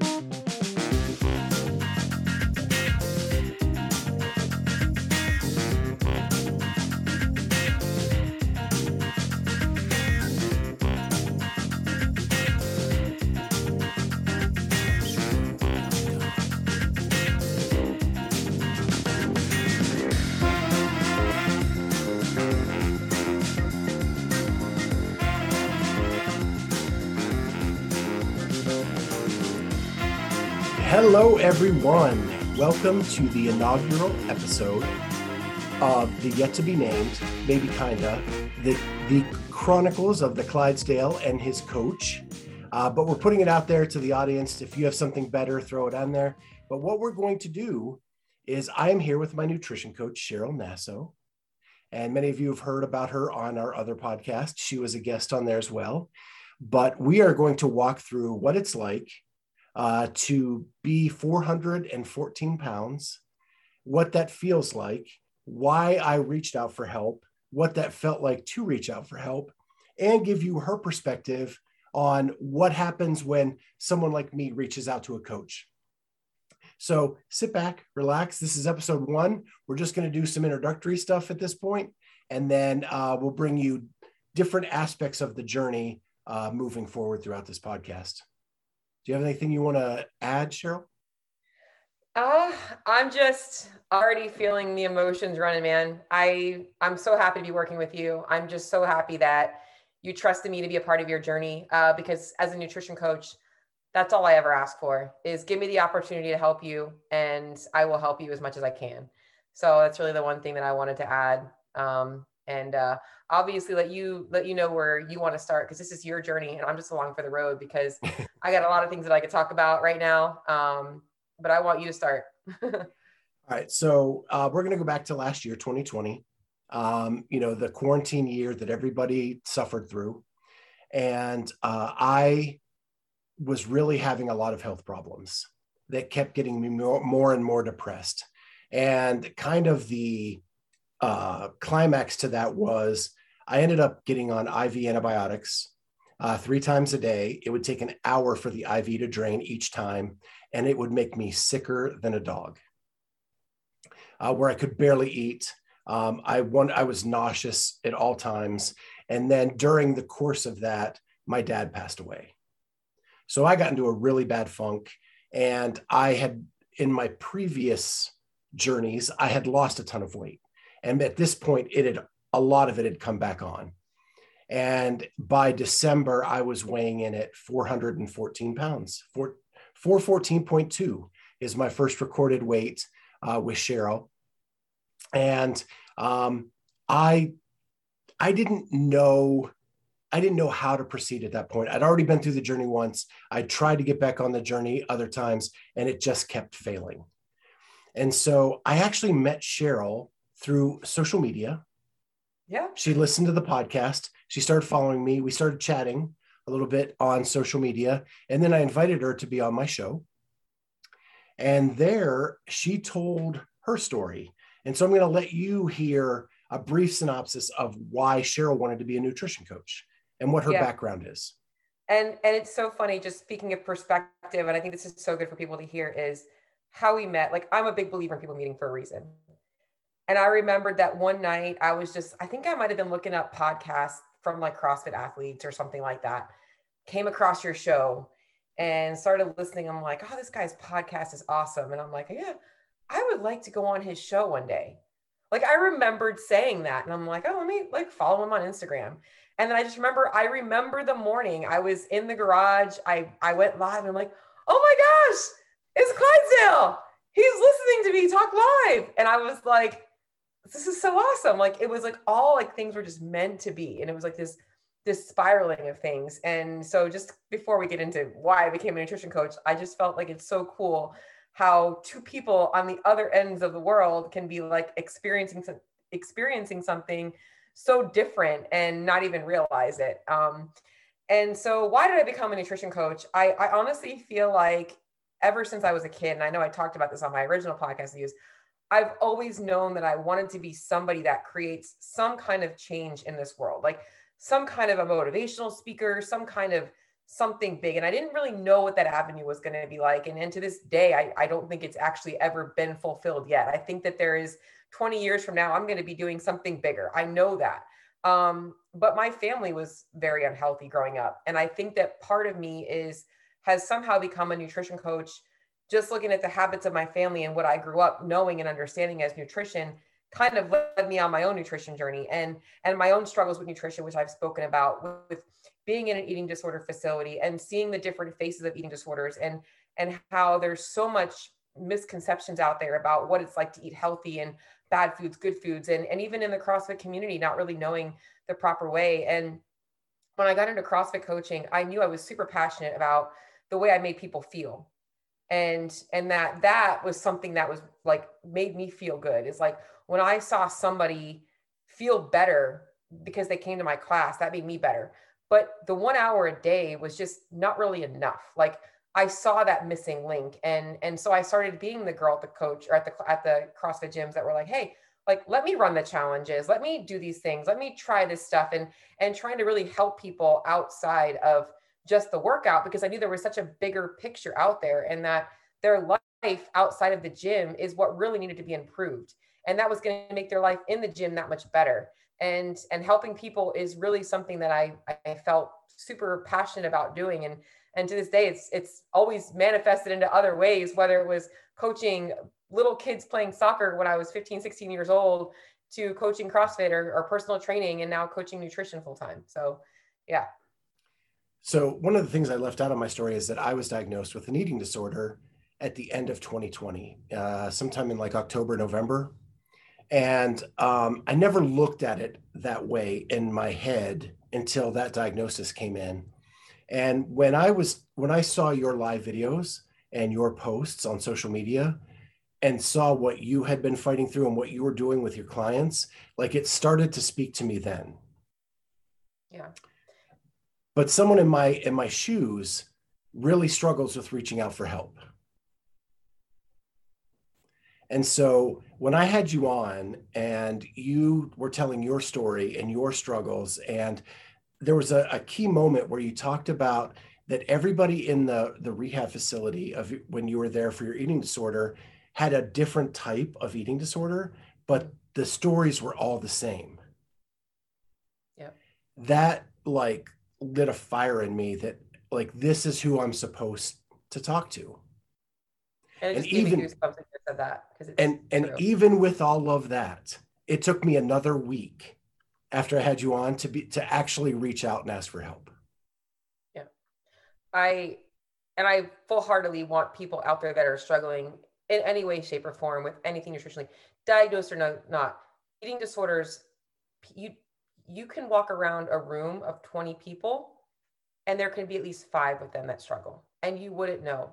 you Hello, everyone. Welcome to the inaugural episode of the yet to be named, maybe kinda, the the chronicles of the Clydesdale and his coach. Uh, but we're putting it out there to the audience. If you have something better, throw it on there. But what we're going to do is I am here with my nutrition coach, Cheryl Nasso. And many of you have heard about her on our other podcast. She was a guest on there as well. But we are going to walk through what it's like uh, to be 414 pounds, what that feels like, why I reached out for help, what that felt like to reach out for help, and give you her perspective on what happens when someone like me reaches out to a coach. So sit back, relax. This is episode one. We're just going to do some introductory stuff at this point, and then uh, we'll bring you different aspects of the journey uh, moving forward throughout this podcast. Do you have anything you want to add, Cheryl? Uh, I'm just already feeling the emotions running, man. I I'm so happy to be working with you. I'm just so happy that you trusted me to be a part of your journey. Uh, because as a nutrition coach, that's all I ever ask for is give me the opportunity to help you, and I will help you as much as I can. So that's really the one thing that I wanted to add. Um, and uh, obviously let you let you know where you want to start because this is your journey and i'm just along for the road because i got a lot of things that i could talk about right now um, but i want you to start. All right so uh, we're going to go back to last year 2020 um, you know the quarantine year that everybody suffered through. And uh, i was really having a lot of health problems that kept getting me more, more and more depressed. And kind of the uh, climax to that was I ended up getting on IV antibiotics uh, three times a day. It would take an hour for the IV to drain each time, and it would make me sicker than a dog, uh, where I could barely eat. Um, I, want, I was nauseous at all times. And then during the course of that, my dad passed away. So I got into a really bad funk. And I had, in my previous journeys, I had lost a ton of weight. And at this point, it had a lot of it had come back on. And by December, I was weighing in at 414 pounds. Four, 414.2 is my first recorded weight uh, with Cheryl. And um, I, I didn't know, I didn't know how to proceed at that point. I'd already been through the journey once. I tried to get back on the journey other times, and it just kept failing. And so I actually met Cheryl through social media. Yeah. She listened to the podcast. She started following me. We started chatting a little bit on social media. And then I invited her to be on my show. And there she told her story. And so I'm going to let you hear a brief synopsis of why Cheryl wanted to be a nutrition coach and what her yeah. background is. And and it's so funny just speaking of perspective and I think this is so good for people to hear is how we met. Like I'm a big believer in people meeting for a reason. And I remembered that one night I was just, I think I might have been looking up podcasts from like CrossFit athletes or something like that. Came across your show and started listening. I'm like, oh, this guy's podcast is awesome. And I'm like, yeah, I would like to go on his show one day. Like I remembered saying that. And I'm like, oh, let me like follow him on Instagram. And then I just remember, I remember the morning I was in the garage. I, I went live and I'm like, oh my gosh, it's Clydesdale. He's listening to me talk live. And I was like, this is so awesome. Like it was like all like things were just meant to be. And it was like this this spiraling of things. And so just before we get into why I became a nutrition coach, I just felt like it's so cool how two people on the other ends of the world can be like experiencing experiencing something so different and not even realize it. Um, and so why did I become a nutrition coach? I, I honestly feel like ever since I was a kid, and I know I talked about this on my original podcast views, I've always known that I wanted to be somebody that creates some kind of change in this world, like some kind of a motivational speaker, some kind of something big. And I didn't really know what that avenue was going to be like. And, and to this day, I, I don't think it's actually ever been fulfilled yet. I think that there is 20 years from now, I'm going to be doing something bigger. I know that. Um, but my family was very unhealthy growing up. And I think that part of me is, has somehow become a nutrition coach, just looking at the habits of my family and what I grew up knowing and understanding as nutrition kind of led me on my own nutrition journey and and my own struggles with nutrition which i've spoken about with, with being in an eating disorder facility and seeing the different faces of eating disorders and and how there's so much misconceptions out there about what it's like to eat healthy and bad foods good foods and, and even in the crossfit community not really knowing the proper way. And when i got into crossfit coaching i knew i was super passionate about the way i made people feel and and that that was something that was like made me feel good. Is like when i saw somebody feel better because they came to my class that made me better. But the one hour a day was just not really enough. Like i saw that missing link and and so i started being the girl at the coach or at the at the crossfit gyms that were like hey like let me run the challenges. Let me do these things. Let me try this stuff and and trying to really help people outside of just the workout because I knew there was such a bigger picture out there and that their life outside of the gym is what really needed to be improved. And that was going to make their life in the gym that much better. And and helping people is really something that I I felt super passionate about doing. And and to this day it's it's always manifested into other ways, whether it was coaching little kids playing soccer when I was 15, 16 years old to coaching CrossFit or, or personal training and now coaching nutrition full time. So yeah, so, one of the things I left out of my story is that I was diagnosed with an eating disorder at the end of 2020, uh, sometime in like October, November. And um, I never looked at it that way in my head until that diagnosis came in. And when I was, when I saw your live videos and your posts on social media and saw what you had been fighting through and what you were doing with your clients, like it started to speak to me then. Yeah but someone in my in my shoes really struggles with reaching out for help. And so when i had you on and you were telling your story and your struggles and there was a, a key moment where you talked about that everybody in the the rehab facility of when you were there for your eating disorder had a different type of eating disorder but the stories were all the same. Yeah that like lit a fire in me that like this is who I'm supposed to talk to. And, and even said that and and true. even with all of that, it took me another week after I had you on to be to actually reach out and ask for help. Yeah. I and I full heartedly want people out there that are struggling in any way, shape, or form with anything nutritionally, diagnosed or no, not, eating disorders, you you can walk around a room of 20 people and there can be at least five of them that struggle and you wouldn't know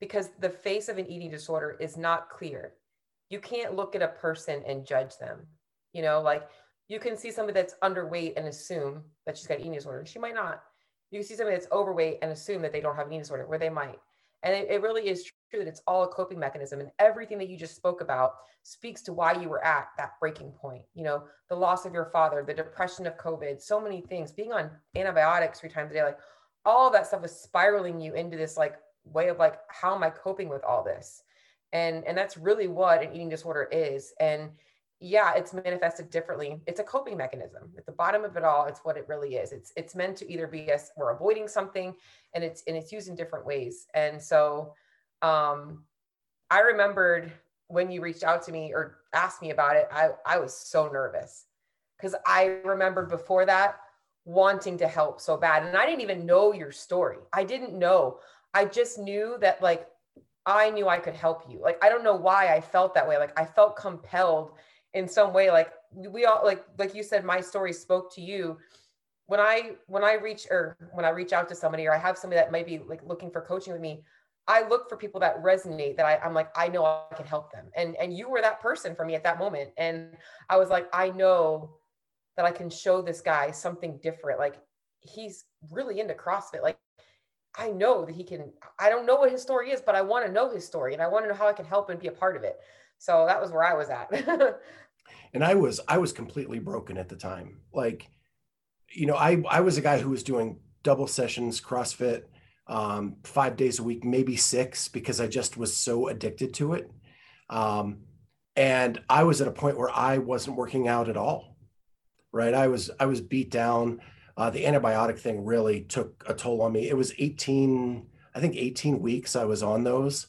because the face of an eating disorder is not clear. You can't look at a person and judge them you know like you can see somebody that's underweight and assume that she's got an eating disorder she might not. You can see somebody that's overweight and assume that they don't have an eating disorder where they might and it, it really is true that it's all a coping mechanism. And everything that you just spoke about speaks to why you were at that breaking point. You know, the loss of your father, the depression of COVID, so many things, being on antibiotics three times a day, like all that stuff is spiraling you into this like way of like, how am I coping with all this? And and that's really what an eating disorder is. And yeah, it's manifested differently. It's a coping mechanism. At the bottom of it all, it's what it really is. It's it's meant to either be us we're avoiding something, and it's and it's used in different ways. And so, um, I remembered when you reached out to me or asked me about it. I I was so nervous because I remembered before that wanting to help so bad, and I didn't even know your story. I didn't know. I just knew that like I knew I could help you. Like I don't know why I felt that way. Like I felt compelled in some way like we all like like you said my story spoke to you. When i when i reach or when i reach out to somebody or i have somebody that might be like looking for coaching with me i look for people that resonate that I, i'm like i know i can help them. And and you were that person for me at that moment. And i was like i know that i can show this guy something different. Like he's really into crossfit. Like i know that he can i don't know what his story is but i want to know his story and i want to know how i can help and be a part of it so that was where I was at. and I was I was completely broken at the time. Like, you know, I I was a guy who was doing double sessions, CrossFit, um, five days a week, maybe six, because I just was so addicted to it. Um, and I was at a point where I wasn't working out at all. Right, I was I was beat down. Uh, the antibiotic thing really took a toll on me. It was 18, I think 18 weeks I was on those.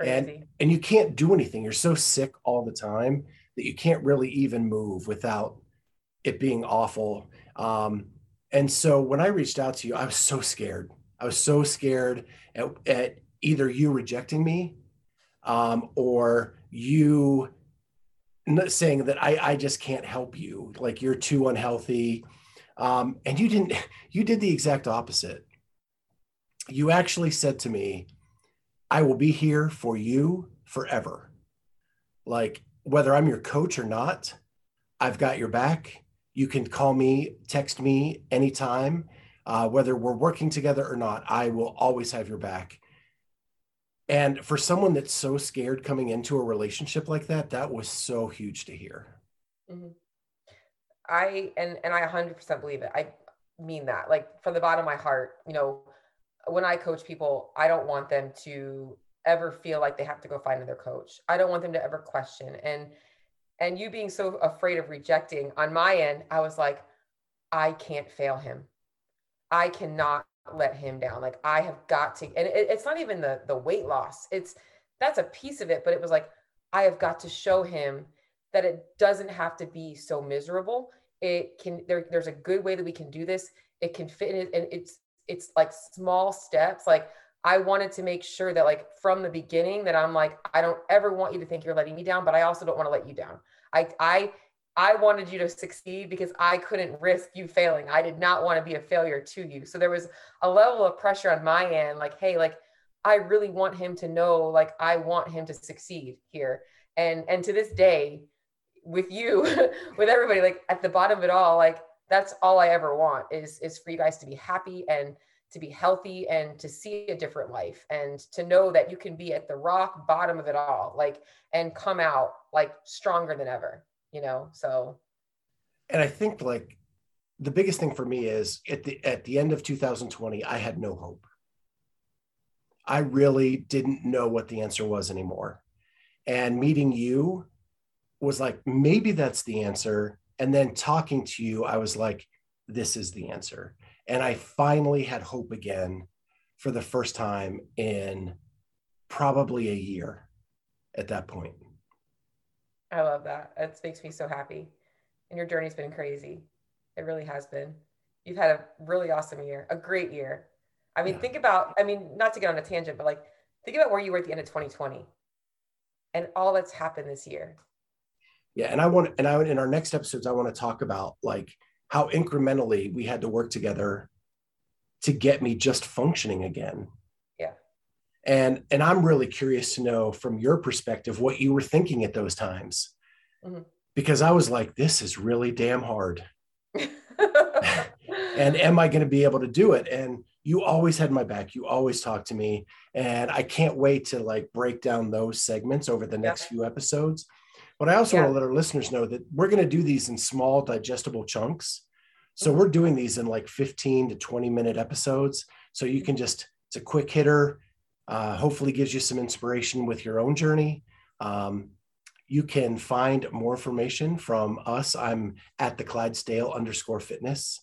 Crazy. And and you can't do anything. You're so sick all the time that you can't really even move without it being awful. Um, and so when I reached out to you, I was so scared. I was so scared at, at either you rejecting me um, or you saying that I, I just can't help you, like you're too unhealthy. Um, and you didn't, you did the exact opposite. You actually said to me, I will be here for you forever. Like whether I'm your coach or not, I've got your back. You can call me, text me anytime. Uh, whether we're working together or not, I will always have your back. And for someone that's so scared coming into a relationship like that, that was so huge to hear. Mm-hmm. I and and I 100% believe it. I mean that. Like from the bottom of my heart, you know, when I coach people, I don't want them to ever feel like they have to go find another coach. I don't want them to ever question. And and you being so afraid of rejecting on my end, I was like, I can't fail him. I cannot let him down. Like I have got to, and it, it's not even the the weight loss. It's that's a piece of it, but it was like I have got to show him that it doesn't have to be so miserable. It can there, there's a good way that we can do this. It can fit in and it's it's like small steps. Like I wanted to make sure that like from the beginning that I'm like, I don't ever want you to think you're letting me down, but I also don't want to let you down. I I I wanted you to succeed because I couldn't risk you failing. I did not want to be a failure to you. So there was a level of pressure on my end, like, hey, like I really want him to know, like I want him to succeed here. And and to this day, with you, with everybody, like at the bottom of it all, like that's all I ever want is is for you guys to be happy and to be healthy and to see a different life and to know that you can be at the rock bottom of it all like and come out like stronger than ever you know? So and i think like the biggest thing for me is at the at the end of 2020 i had no hope. I really didn't know what the answer was anymore. And meeting you was like maybe that's the answer and then talking to you i was like this is the answer and I finally had hope again for the first time in probably a year at that point. I love that. It makes me so happy. And your journey's been crazy. It really has been. You've had a really awesome year, a great year. I mean, yeah. think about, I mean, not to get on a tangent, but like, think about where you were at the end of 2020 and all that's happened this year. Yeah. And I want, and I, in our next episodes, I want to talk about like how incrementally we had to work together to get me just functioning again. Yeah. And and i'm really curious to know from your perspective what you were thinking at those times. Mm-hmm. because i was like this is really damn hard. And am i going to be able to do it? And you always had my back. You always talked to me. And i can't wait to like break down those segments over the next yeah. few episodes but I also yeah. want to let our listeners know that we're going to do these in small, digestible chunks. So we're doing these in like 15 to 20 minute episodes. So you can just, it's a quick hitter, uh, hopefully gives you some inspiration with your own journey. Um, you can find more information from us. I'm at the Clydesdale underscore fitness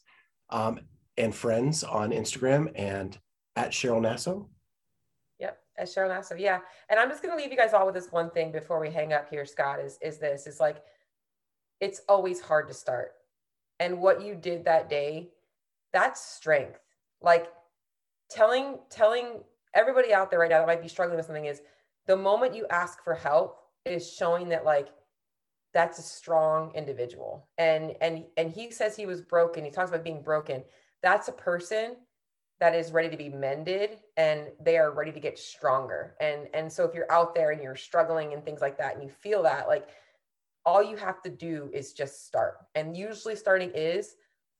um, and friends on Instagram and at Cheryl Nasso as Cheryl Nasso. Yeah. And I'm just going to leave you guys all with this one thing before we hang up here, Scott, is, is this, is like, it's always hard to start. And what you did that day, that's strength. Like telling, telling everybody out there right now that might be struggling with something is the moment you ask for help is showing that like, that's a strong individual. And, and, and he says he was broken. He talks about being broken. That's a person that is ready to be mended and they are ready to get stronger. And and so if you're out there and you're struggling and things like that and you feel that like all you have to do is just start. And usually starting is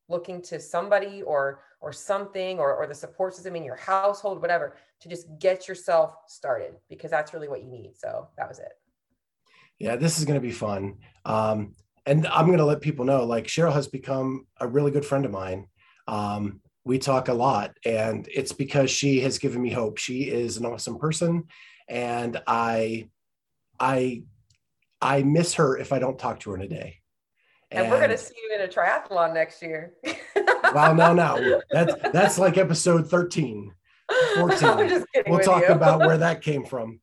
looking to somebody or or something or, or the support system in your household whatever to just get yourself started because that's really what you need. So that was it. Yeah this is going to be fun. Um, and i'm going to let people know like cheryl has become a really good friend of mine. Um, we talk a lot, and it's because she has given me hope. She is an awesome person, and I, I, I miss her if I don't talk to her in a day. And, and we're going to see you in a triathlon next year. well, no, no, that's that's like episode thirteen. 14. we'll talk you. about where that came from.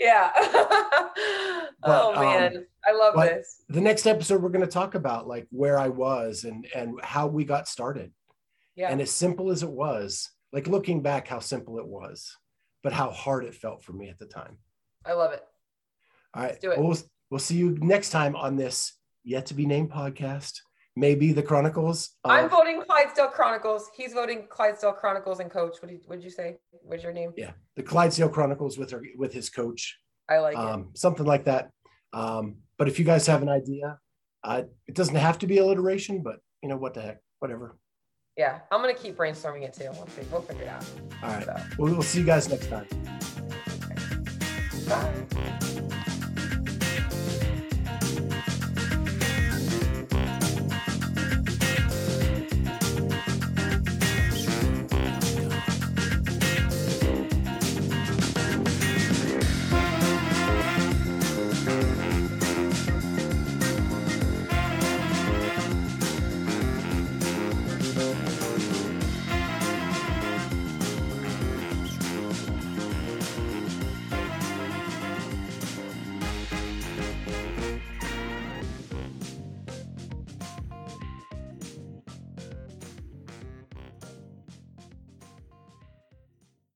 Yeah. But, oh man, um, I love this. The next episode we're going to talk about like where I was and and how we got started. Yeah. And as simple as it was, like looking back how simple it was, but how hard it felt for me at the time. I love it. All right. Let's do it. We'll, we'll see you next time on this yet to be named podcast maybe the Chronicles. Of... I'm voting Clydesdale Chronicles. He's voting Clydesdale Chronicles and coach. What did what did you say? What's your name? Yeah, the Clydesdale Chronicles with her with his coach. I like um, it. Something like that. Um, but if you guys have an idea, uh, it doesn't have to be alliteration, but you know what the heck, whatever. Yeah, I'm gonna keep brainstorming it too. We'll, we'll figure it out. All right. So. Well, we'll see you guys next time. Bye.